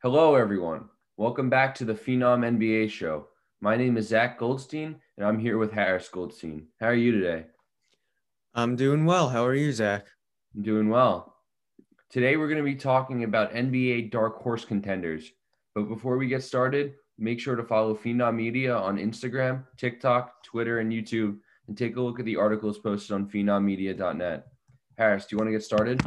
Hello, everyone. Welcome back to the Phenom NBA show. My name is Zach Goldstein, and I'm here with Harris Goldstein. How are you today? I'm doing well. How are you, Zach? I'm doing well. Today, we're going to be talking about NBA dark horse contenders. But before we get started, make sure to follow Phenom Media on Instagram, TikTok, Twitter, and YouTube, and take a look at the articles posted on phenommedia.net. Harris, do you want to get started?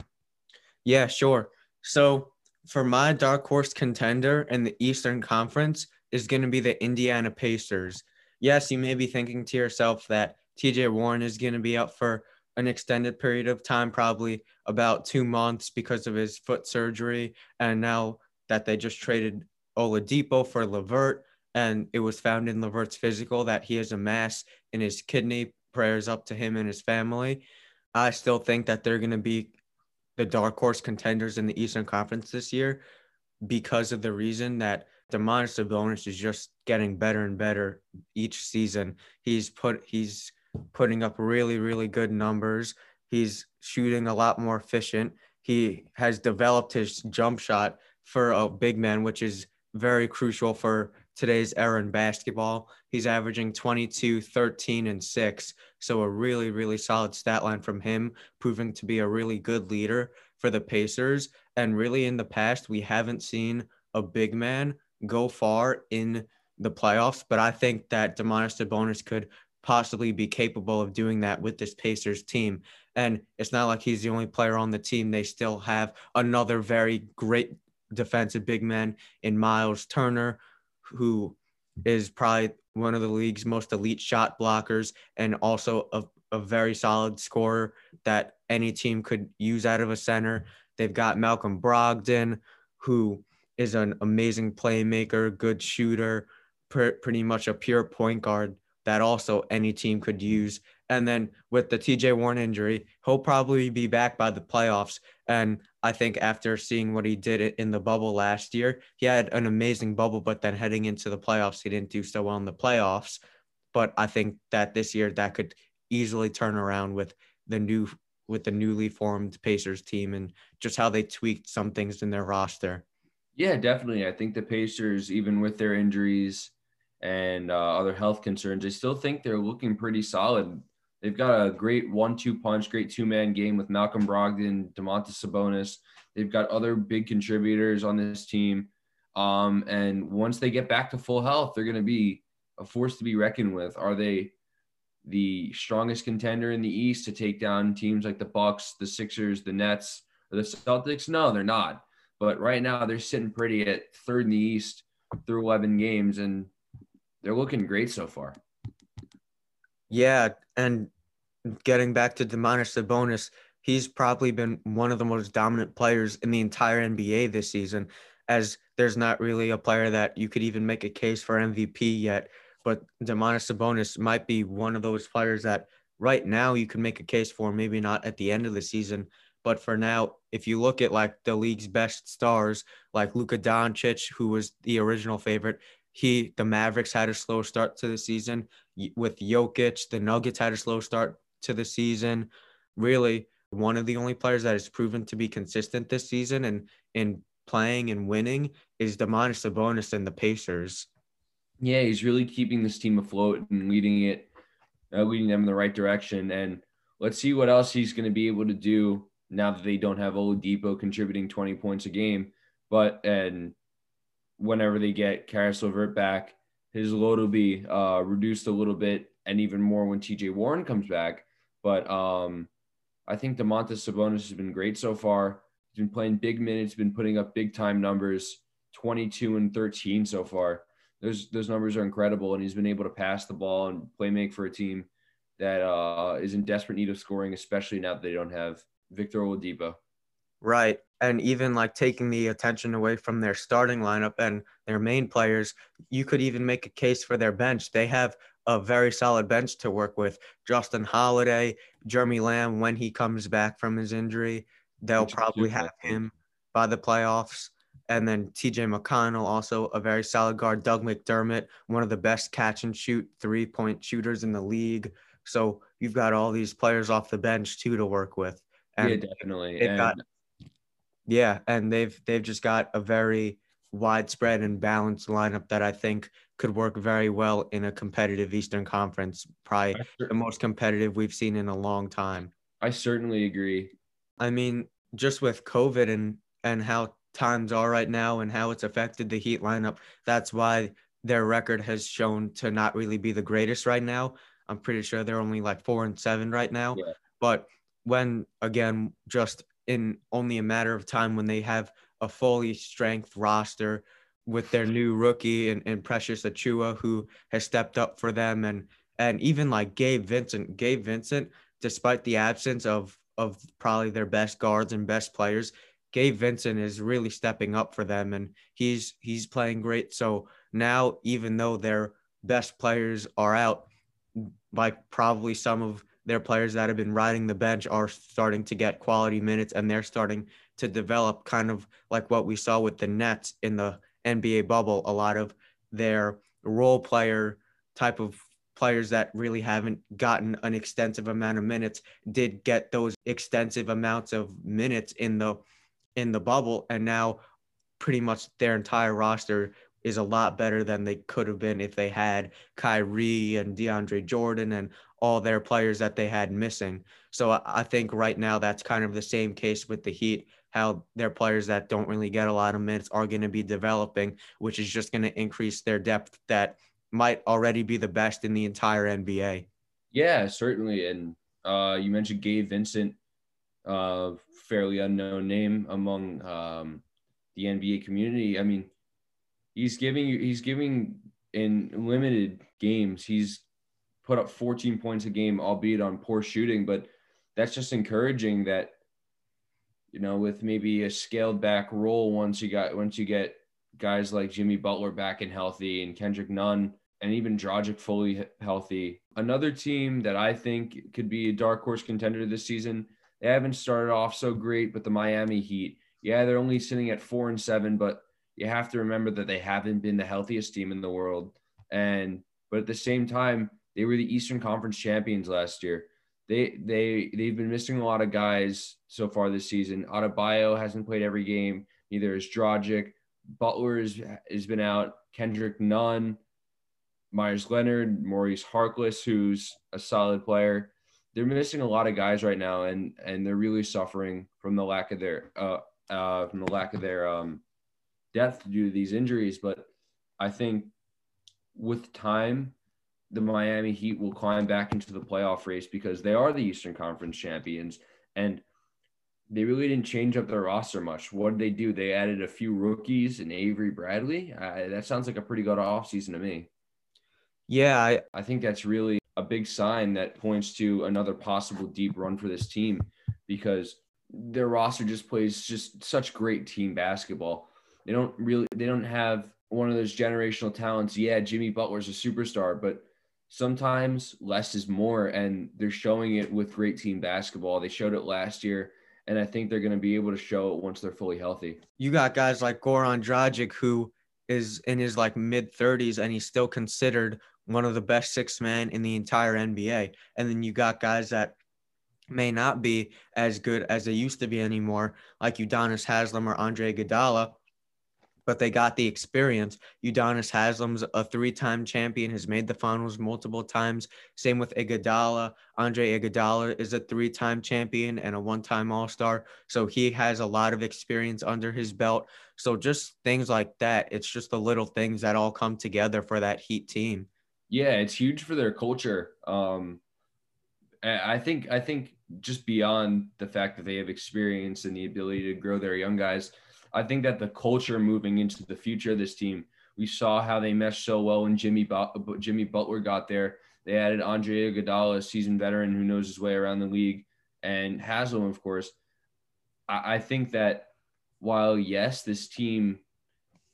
Yeah, sure. So, for my dark horse contender in the Eastern Conference is going to be the Indiana Pacers. Yes, you may be thinking to yourself that TJ Warren is going to be out for an extended period of time, probably about two months because of his foot surgery. And now that they just traded Oladipo for LeVert, and it was found in LeVert's physical that he has a mass in his kidney. Prayers up to him and his family. I still think that they're going to be the dark horse contenders in the Eastern Conference this year because of the reason that Domantas Sabonis is just getting better and better each season. He's put he's putting up really really good numbers. He's shooting a lot more efficient. He has developed his jump shot for a big man, which is very crucial for today's in basketball. He's averaging 22, 13, and 6. So a really, really solid stat line from him, proving to be a really good leader for the Pacers. And really, in the past, we haven't seen a big man go far in the playoffs. But I think that Domantas Sabonis could possibly be capable of doing that with this Pacers team. And it's not like he's the only player on the team. They still have another very great defensive big man in Miles Turner, who is probably one of the league's most elite shot blockers and also a, a very solid scorer that any team could use out of a center. They've got Malcolm Brogdon, who is an amazing playmaker, good shooter, pr- pretty much a pure point guard that also any team could use. And then with the TJ Warren injury, he'll probably be back by the playoffs. And I think after seeing what he did in the bubble last year, he had an amazing bubble, but then heading into the playoffs, he didn't do so well in the playoffs. But I think that this year that could easily turn around with the new with the newly formed Pacers team and just how they tweaked some things in their roster. Yeah, definitely. I think the Pacers, even with their injuries and uh, other health concerns, I still think they're looking pretty solid They've got a great one-two punch, great two-man game with Malcolm Brogdon, Domantas Sabonis. They've got other big contributors on this team. Um, and once they get back to full health, they're going to be a force to be reckoned with. Are they the strongest contender in the East to take down teams like the Bucks, the Sixers, the Nets, or the Celtics? No, they're not. But right now, they're sitting pretty at third in the East through 11 games, and they're looking great so far. Yeah, and getting back to Domantas Sabonis, he's probably been one of the most dominant players in the entire NBA this season. As there's not really a player that you could even make a case for MVP yet, but Domantas Sabonis might be one of those players that right now you can make a case for. Maybe not at the end of the season, but for now, if you look at like the league's best stars, like Luka Doncic, who was the original favorite, he the Mavericks had a slow start to the season with Jokic. The Nuggets had a slow start to the season. Really, one of the only players that has proven to be consistent this season and in playing and winning is Domantas Sabonis and the Pacers. Yeah, he's really keeping this team afloat and leading it, uh, leading them in the right direction. And let's see what else he's going to be able to do now that they don't have Oladipo contributing 20 points a game. But and whenever they get Caris LeVert back, his load will be uh, reduced a little bit, and even more when TJ Warren comes back. But um, I think Domantas Sabonis has been great so far. He's been playing big minutes, been putting up big time numbers, 22 and 13 so far. Those those numbers are incredible, and he's been able to pass the ball and play make for a team that uh, is in desperate need of scoring, especially now that they don't have Victor Oladipo. Right. And even like taking the attention away from their starting lineup and their main players, you could even make a case for their bench. They have a very solid bench to work with. Justin Holiday, Jeremy Lamb, when he comes back from his injury, they'll probably have him by the playoffs. And then TJ McConnell, also a very solid guard. Doug McDermott, one of the best catch and shoot three point shooters in the league. So you've got all these players off the bench too to work with. And yeah, definitely. And got yeah, and they've they've just got a very widespread and balanced lineup that I think could work very well in a competitive Eastern Conference, probably the most competitive we've seen in a long time. I certainly agree. I mean, just with COVID and and how times are right now and how it's affected the Heat lineup, that's why their record has shown to not really be the greatest right now. I'm pretty sure they're only like four and seven right now. Yeah. But when again, just in only a matter of time when they have a fully strength roster with their new rookie and, and Precious Achiuwa, who has stepped up for them, and and even like Gabe Vincent. Gabe Vincent, despite the absence of of probably their best guards and best players, Gabe Vincent is really stepping up for them, and he's he's playing great. So now, even though their best players are out, like probably some of their players that have been riding the bench are starting to get quality minutes and they're starting to develop kind of like what we saw with the Nets in the NBA bubble. A lot of their role player type of players that really haven't gotten an extensive amount of minutes did get those extensive amounts of minutes in the in the bubble and now pretty much their entire roster is a lot better than they could have been if they had Kyrie and DeAndre Jordan and all their players that they had missing. So I think right now that's kind of the same case with the Heat, how their players that don't really get a lot of minutes are going to be developing, which is just going to increase their depth that might already be the best in the entire NBA. Yeah, certainly. And uh, you mentioned Gabe Vincent, uh, fairly unknown name among um, the NBA community. I mean, he's giving you, he's giving in limited games. He's put up 14 points a game, albeit on poor shooting, but that's just encouraging that you know with maybe a scaled back role once you got once you get guys like Jimmy Butler back and healthy and Kendrick Nunn and even Dragic fully healthy. Another team that I think could be a dark horse contender this season. They haven't started off so great, but the Miami Heat. Yeah, they're only sitting at four and seven, but you have to remember that they haven't been the healthiest team in the world. And but at the same time, they were the Eastern Conference champions last year. They they they've been missing a lot of guys so far this season. Adebayo hasn't played every game. Neither is Dragic. Butler is, has been out. Kendrick Nunn, Meyers Leonard, Maurice Harkless, who's a solid player. They're missing a lot of guys right now, and and they're really suffering from the lack of their uh, uh from the lack of their um depth due to these injuries. But I think with time, the Miami Heat will climb back into the playoff race because they are the Eastern Conference champions. And they really didn't change up their roster much. What did they do? They added a few rookies and Avery Bradley. Uh, that sounds like a pretty good offseason to me. Yeah. I, I think that's really a big sign that points to another possible deep run for this team because their roster just plays just such great team basketball. They don't really they don't have one of those generational talents. Yeah, Jimmy Butler's a superstar, but sometimes less is more and they're showing it with great team basketball. They showed it last year and I think they're going to be able to show it once they're fully healthy. You got guys like Goran Dragic who is in his like mid 30s and he's still considered one of the best six men in the entire NBA. And then you got guys that may not be as good as they used to be anymore, like Udonis Haslem or Andre Iguodala, but they got the experience. Udonis Haslem's a three-time champion, has made the finals multiple times. Same with Iguodala. Andre Iguodala is a three-time champion and a one-time All-Star, so he has a lot of experience under his belt. So just things like that. It's just the little things that all come together for that Heat team. Yeah, it's huge for their culture. Um, I think I think just beyond the fact that they have experience and the ability to grow their young guys I think that the culture moving into the future of this team, we saw how they meshed so well when Jimmy Jimmy Butler got there. They added Andre Iguodala, a seasoned veteran who knows his way around the league, and Haslem, of course. I, I think that while yes, this team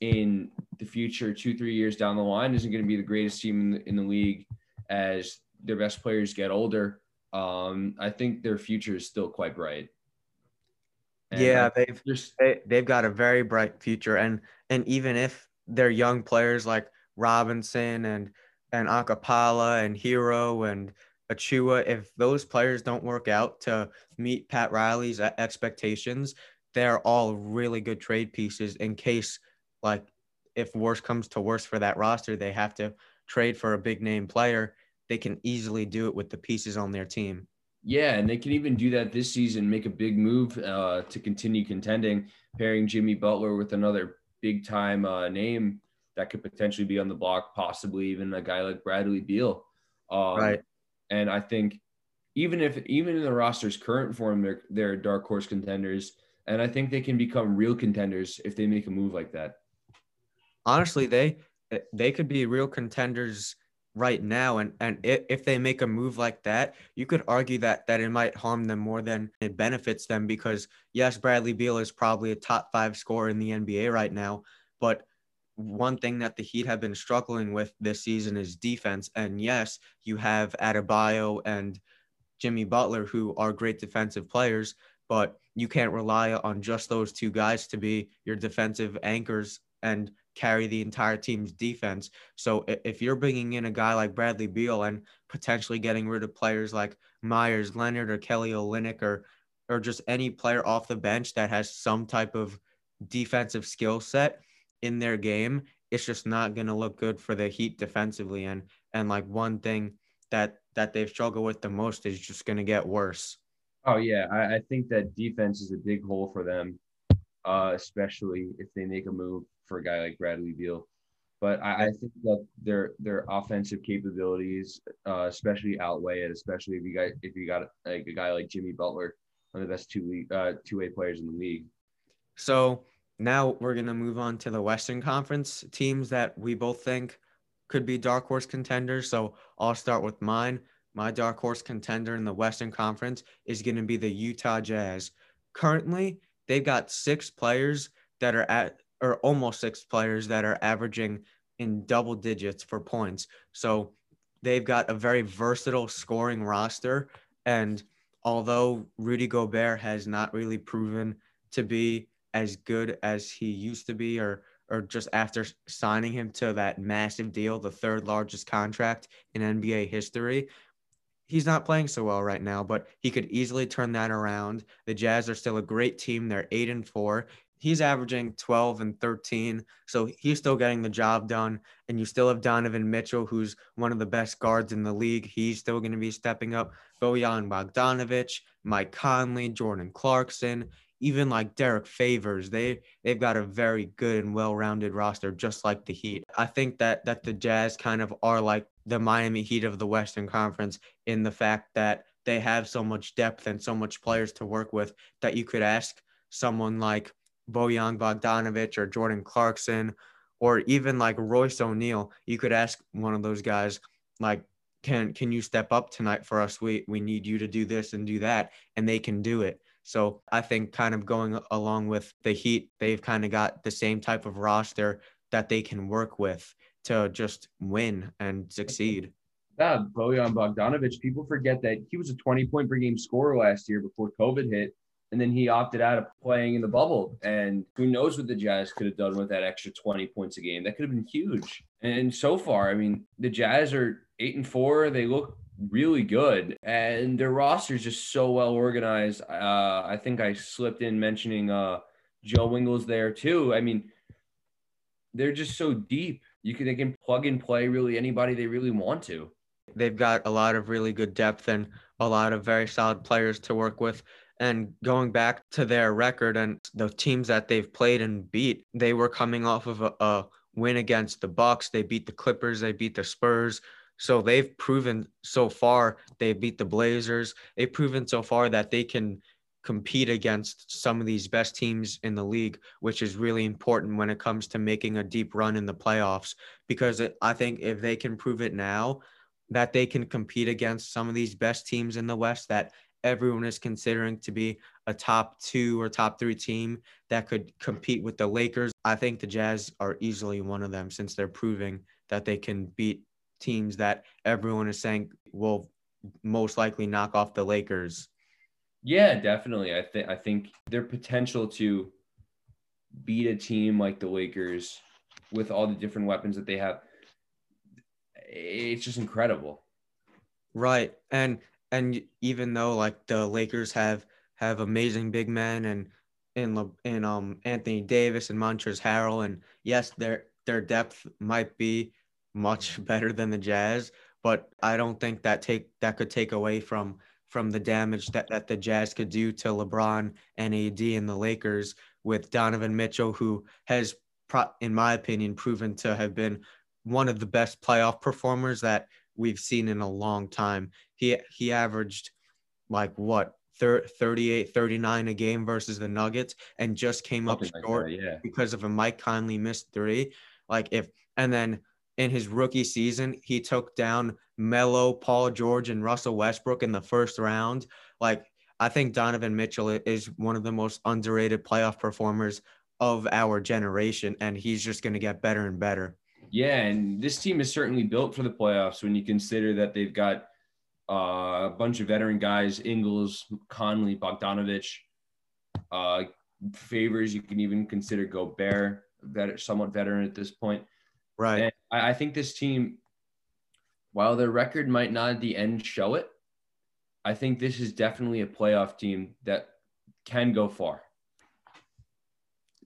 in the future, two three years down the line, isn't going to be the greatest team in the, in the league as their best players get older. Um, I think their future is still quite bright. And yeah, they've they, they've got a very bright future, and and even if they're young players like Robinson and and Okpala and Herro and Achiuwa, if those players don't work out to meet Pat Riley's expectations, they're all really good trade pieces in case like if worse comes to worse for that roster, they have to trade for a big name player. They can easily do it with the pieces on their team. Yeah, and they can even do that this season, make a big move uh, to continue contending, pairing Jimmy Butler with another big time uh, name that could potentially be on the block, possibly even a guy like Bradley Beal. Um, right. And I think even if even in the roster's current form, they're they're dark horse contenders, and I think they can become real contenders if they make a move like that. Honestly, they they could be real contenders right now and and if they make a move like that you could argue that that it might harm them more than it benefits them because yes Bradley Beal is probably a top 5 scorer in the NBA right now but one thing that the Heat have been struggling with this season is defense and yes you have Adebayo and Jimmy Butler who are great defensive players but you can't rely on just those two guys to be your defensive anchors and carry the entire team's defense. So if you're bringing in a guy like Bradley Beal and potentially getting rid of players like Meyers, Leonard or Kelly Olynyk or or just any player off the bench that has some type of defensive skill set in their game, it's just not going to look good for the Heat defensively. And and like one thing that that they've struggled with the most is just going to get worse. Oh yeah, I, I think that defense is a big hole for them, uh, especially if they make a move for a guy like Bradley Beal. But I, I think that their their offensive capabilities, uh, especially outweigh it. Especially if you got if you got like a guy like Jimmy Butler, one of the best two league uh, two way players in the league. So now we're gonna move on to the Western Conference teams that we both think could be dark horse contenders. So I'll start with mine. My dark horse contender in the Western Conference is going to be the Utah Jazz. Currently, they've got six players that are at or almost six players that are averaging in double digits for points. So they've got a very versatile scoring roster. And although Rudy Gobert has not really proven to be as good as he used to be, or or just after signing him to that massive deal, the third largest contract in NBA history, he's not playing so well right now, but he could easily turn that around. The Jazz are still a great team. They're eight and four he's averaging 12 and 13. So he's still getting the job done. And you still have Donovan Mitchell, who's one of the best guards in the league. He's still going to be stepping up. Bojan Bogdanovic, Mike Conley, Jordan Clarkson, even like Derek Favors. They they've got a very good and well-rounded roster, just like the Heat. I think that that the Jazz kind of are like the Miami Heat of the Western Conference in the fact that they have so much depth and so much players to work with that you could ask someone like Bojan Bogdanovic or Jordan Clarkson or even like Royce O'Neale, you could ask one of those guys, like, can can you step up tonight for us? We we need you to do this and do that, and they can do it. So I think kind of going along with the Heat, they've kind of got the same type of roster that they can work with to just win and succeed. Yeah, Bojan Bogdanovic. People forget that he was a 20 point per game scorer last year before COVID hit and then he opted out of playing in the bubble. And who knows what the Jazz could have done with that extra 20 points a game? That could have been huge. And so far, I mean, the Jazz are eight and four. They look really good, and their roster is just so well organized. Uh, I think I slipped in mentioning uh, Joe Ingles there too. I mean, they're just so deep. You can they can plug and play really anybody they really want to. They've got a lot of really good depth and a lot of very solid players to work with. And going back to their record and the teams that they've played and beat, they were coming off of a, a win against the Bucks. They beat the Clippers. They beat the Spurs. So they've proven so far they beat the Blazers. They've proven so far that they can compete against some of these best teams in the league, which is really important when it comes to making a deep run in the playoffs. Because I think if they can prove it now, that they can compete against some of these best teams in the West that everyone is considering to be a top two or top three team that could compete with the Lakers. I think the Jazz are easily one of them since they're proving that they can beat teams that everyone is saying will most likely knock off the Lakers. Yeah, definitely. I think I think their potential to beat a team like the Lakers with all the different weapons that they have it's just incredible. Right. And and even though like the Lakers have have amazing big men and in in um Anthony Davis and Montrezl Harrell and yes they're their depth might be much better than the Jazz, but I don't think that take that could take away from from the damage that, that the Jazz could do to LeBron and AD and the Lakers with Donovan Mitchell, who has, in my opinion, proven to have been one of the best playoff performers that we've seen in a long time. He he averaged like what 38 39 a game versus the Nuggets and just came Something up short like that, yeah. because of a Mike Conley missed 3. Like if and then in his rookie season, he took down Melo, Paul George, and Russell Westbrook in the first round. Like, I think Donovan Mitchell is one of the most underrated playoff performers of our generation, and he's just going to get better and better. Yeah, and this team is certainly built for the playoffs when you consider that they've got uh, a bunch of veteran guys Ingles, Conley, Bogdanovic, uh, Favors. You can even consider Gobert, that somewhat veteran at this point. Right. And I, I think this team, while their record might not at the end show it, I think this is definitely a playoff team that can go far.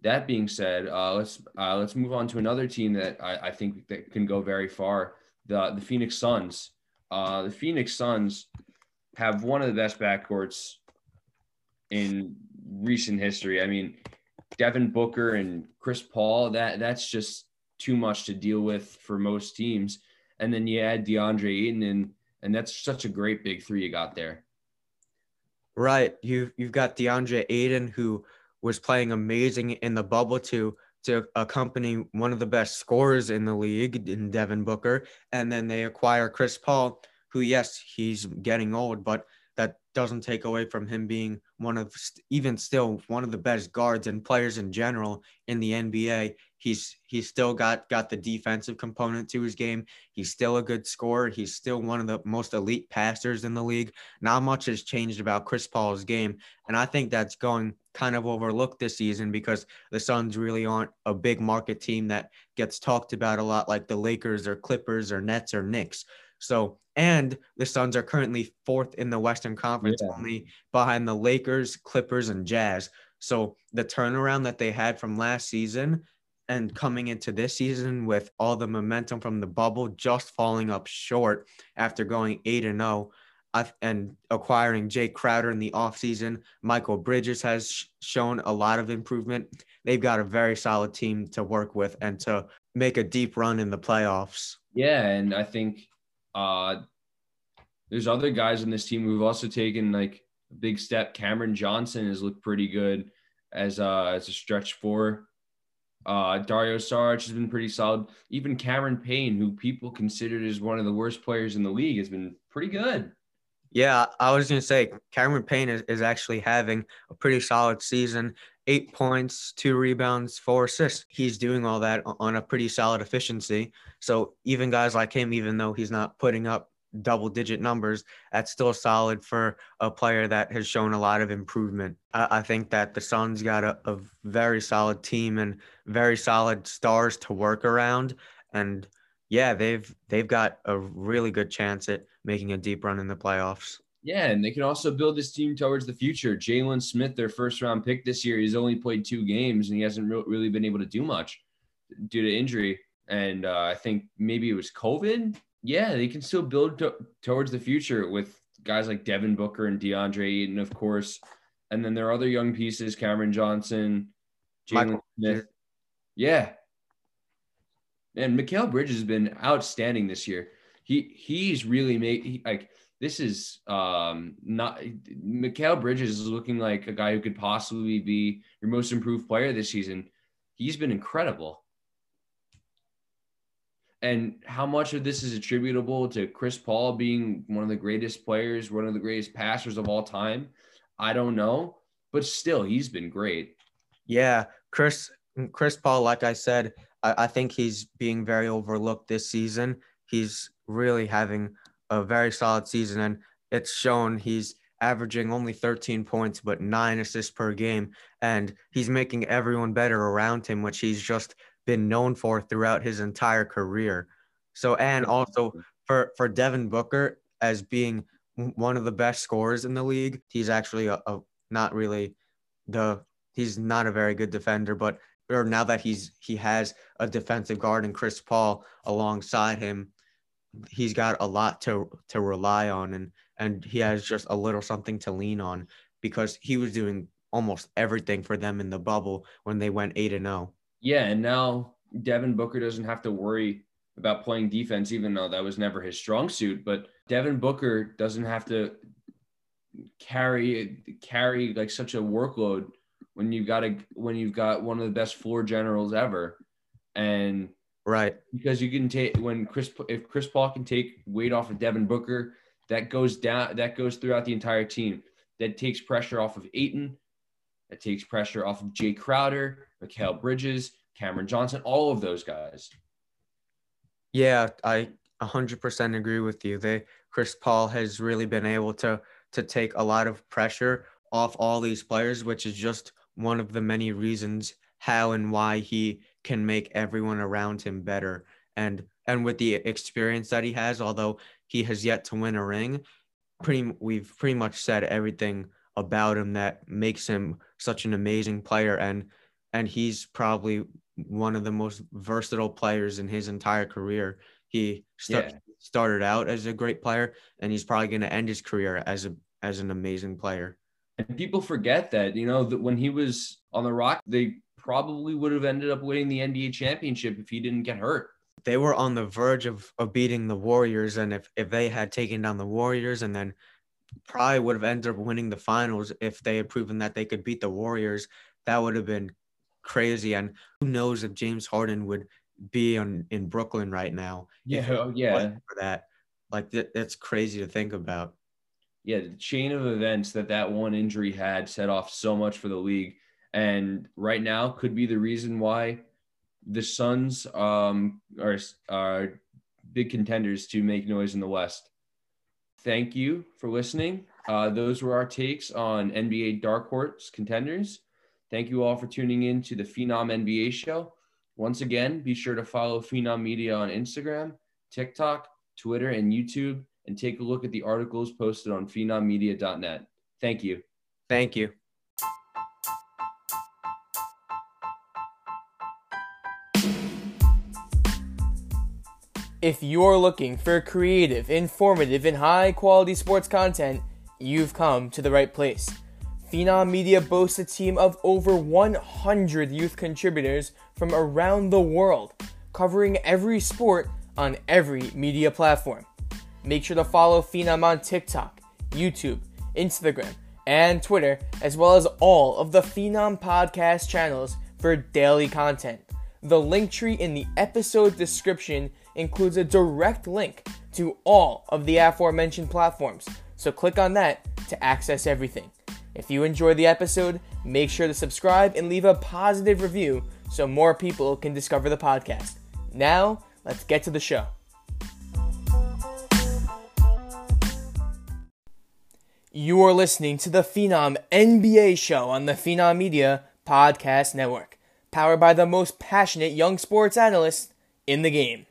That being said, uh, let's uh, let's move on to another team that I, I, think that can go very far. The the Phoenix Suns. Uh, the Phoenix Suns have one of the best backcourts in recent history. I mean, Devin Booker and Chris Paul. That that's just too much to deal with for most teams. And then you add DeAndre Ayton and and that's such a great big three you got there. Right. You've you've got DeAndre Ayton who was playing amazing in the bubble to to accompany one of the best scorers in the league in Devin Booker. And then they acquire Chris Paul, who yes, he's getting old, but that doesn't take away from him being one of even still one of the best guards and players in general in the NBA. He's he's still got got the defensive component to his game. He's still a good scorer. He's still one of the most elite passers in the league. Not much has changed about Chris Paul's game, and I think that's going kind of overlooked this season because the Suns really aren't a big market team that gets talked about a lot like the Lakers or Clippers or Nets or Knicks. So, and the Suns are currently fourth in the Western Conference, yeah. only behind the Lakers, Clippers, and Jazz. So, the turnaround that they had from last season and coming into this season with all the momentum from the bubble just falling up short after going 8 and 0 and acquiring Jae Crowder in the offseason. Michael Bridges has sh- shown a lot of improvement. They've got a very solid team to work with and to make a deep run in the playoffs. Yeah, and I think uh, there's other guys on this team who've also taken like a big step. Cameron Johnson has looked pretty good as uh, as a stretch four. Uh, Dario Saric has been pretty solid. Even Cameron Payne, who people considered as one of the worst players in the league, has been pretty good. Yeah, I was going to say Cameron Payne is, is actually having a pretty solid season. Eight points, two rebounds, four assists. He's doing all that on a pretty solid efficiency. So even guys like him, even though he's not putting up double digit numbers, that's still solid for a player that has shown a lot of improvement. I, I think that the Suns got a, a very solid team and very solid stars to work around. And yeah, they've they've got a really good chance at making a deep run in the playoffs. Yeah, and they can also build this team towards the future. Jalen Smith, their first round pick this year, he's only played two games and he hasn't re- really been able to do much due to injury. And uh, I think maybe it was COVID. Yeah, they can still build to- towards the future with guys like Devin Booker and DeAndre Ayton, of course. And then there are other young pieces, Cameron Johnson, Jalen Smith. Yeah, and Mikal Bridges has been outstanding this year. He he's really made he, like this is um not Mikal Bridges is looking like a guy who could possibly be your most improved player this season. He's been incredible. And how much of this is attributable to Chris Paul being one of the greatest players, one of the greatest passers of all time? I don't know, but still he's been great. Yeah, Chris Chris Paul like I said, I, I think he's being very overlooked this season. He's really having a very solid season, and it's shown he's averaging only 13 points but nine assists per game, and he's making everyone better around him, which he's just been known for throughout his entire career. So, and also for for Devin Booker as being one of the best scorers in the league, he's actually a, a not really the he's not a very good defender, but or now that he's he has a defensive guard and Chris Paul alongside him, he's got a lot to to rely on and and he has just a little something to lean on because he was doing almost everything for them in the bubble when they went 8 and 0. Yeah, and now Devin Booker doesn't have to worry about playing defense even though that was never his strong suit, but Devin Booker doesn't have to carry carry like such a workload when you've got a when you've got one of the best floor generals ever and right. Because you can take when Chris if Chris Paul can take weight off of Devin Booker that goes down that goes throughout the entire team. That takes pressure off of Ayton. that takes pressure off of Jae Crowder Mikal Bridges Cameron Johnson all of those guys. Yeah I 100% agree with you. They Chris Paul has really been able to to take a lot of pressure off all these players, which is just one of the many reasons how and why he can make everyone around him better. And and with the experience that he has, although he has yet to win a ring, pretty we've pretty much said everything about him that makes him such an amazing player and and he's probably one of the most versatile players in his entire career. He st- yeah. started out as a great player and he's probably going to end his career as a as an amazing player. And people forget that, you know, that when he was on the Rock, they probably would have ended up winning the NBA championship if he didn't get hurt. They were on the verge of, of beating the Warriors. And if, if they had taken down the Warriors and then probably would have ended up winning the finals if they had proven that they could beat the Warriors, that would have been crazy. And who knows if James Harden would be on in Brooklyn right now. Yeah, oh, yeah. For that. Like that, that's crazy to think about yeah, the chain of events that that one injury had set off so much for the league, and right now could be the reason why the Suns um, are are big contenders to make noise in the West. Thank you for listening. Uh, those were our takes on NBA dark horse contenders. Thank you all for tuning in to the Phenom NBA show. Once again, be sure to follow Phenom Media on Instagram, TikTok, Twitter, and YouTube and take a look at the articles posted on phenommedia.net. Thank you. Thank you. If you're looking for creative, informative, and high quality sports content, you've come to the right place. Phenom Media boasts a team of over 100 youth contributors from around the world, covering every sport on every media platform. Make sure to follow Phenom on TikTok, YouTube, Instagram, and Twitter, as well as all of the Phenom podcast channels for daily content. The link tree in the episode description includes a direct link to all of the aforementioned platforms, so click on that to access everything. If you enjoy the episode, make sure to subscribe and leave a positive review so more people can discover the podcast. Now, let's get to the show. You are listening to the Phenom NBA show on the Phenom Media Podcast Network, powered by the most passionate young sports analysts in the game.